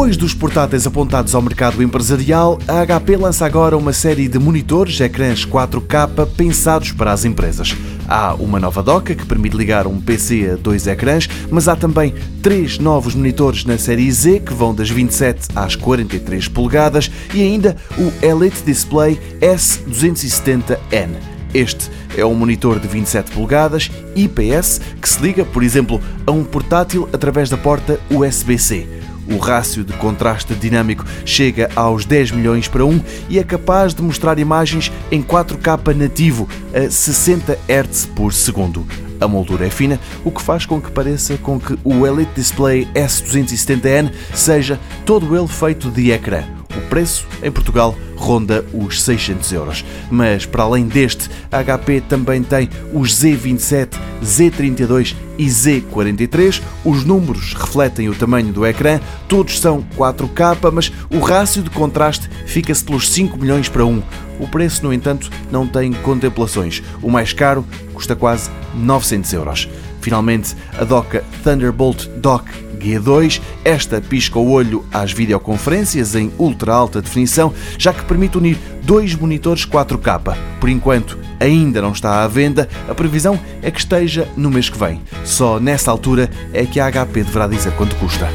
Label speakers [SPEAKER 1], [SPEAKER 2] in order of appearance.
[SPEAKER 1] Depois dos portáteis apontados ao mercado empresarial, a HP lança agora uma série de monitores ecrãs 4K pensados para as empresas. Há uma nova doca que permite ligar um PC a dois ecrãs, mas há também três novos monitores na série Z que vão das 27 às 43 polegadas e ainda o Elite Display S270N. Este é um monitor de 27 polegadas IPS que se liga, por exemplo, a um portátil através da porta USB-C. O rácio de contraste dinâmico chega aos 10 milhões para 1 e é capaz de mostrar imagens em 4K nativo a 60 Hz por segundo. A moldura é fina, o que faz com que pareça com que o Elite Display S270N seja todo ele feito de ecrã. O preço, em Portugal, ronda os 600 euros. Mas, para além deste, a HP também tem os Z27, Z32 e Z43. Os números refletem o tamanho do ecrã, todos são 4K, mas o rácio de contraste fica-se pelos 5 milhões para 1. O preço, no entanto, não tem contemplações. O mais caro custa quase 900 euros. Finalmente, a doca Thunderbolt Dock G2. Esta pisca o olho às videoconferências em ultra alta definição, já que permite unir dois monitores 4K. Por enquanto, ainda não está à venda, a previsão é que esteja no mês que vem. Só nessa altura é que a HP deverá dizer quanto custa.